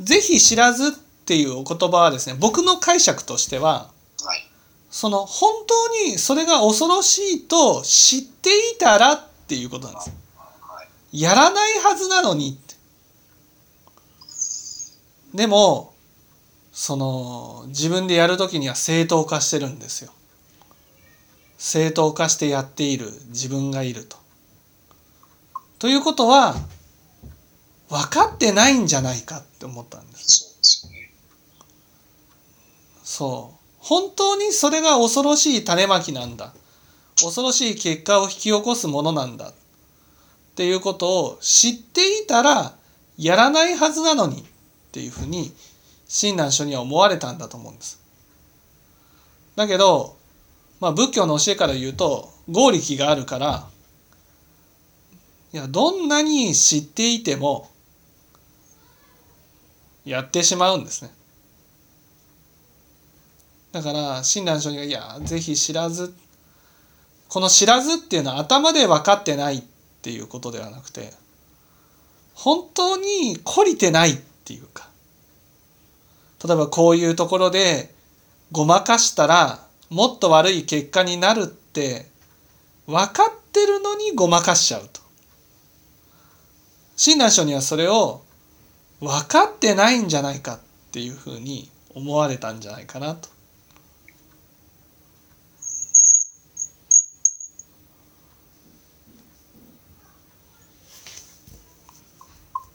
ぜひ知らずっていうお言葉はですね僕の解釈としてははい。その本当にそれが恐ろしいと知っていたらっていうことなんですはい。やらないはずなのにでもその自分でやる時には正当化してるんですよ正当化してやっている自分がいるとということは分かってないんじゃないかって思ったんですそうね。本当にそれが恐ろしい種まきなんだ恐ろしい結果を引き起こすものなんだっていうことを知っていたらやらないはずなのにっていうふうに親鸞書には思われたんだと思うんです。だけど、まあ、仏教の教えから言うと合力があるからいやどんなに知っていてもやってしまうんですね。だから親鸞上人が「いやぜひ知らず」この「知らず」っていうのは頭で分かってないっていうことではなくて本当に懲りてないっていうか例えばこういうところでごまかしたらもっと悪い結果になるって分かってるのにごまかしちゃうと。親鸞書にはそれを分かってないんじゃないかっていうふうに思われたんじゃないかなと。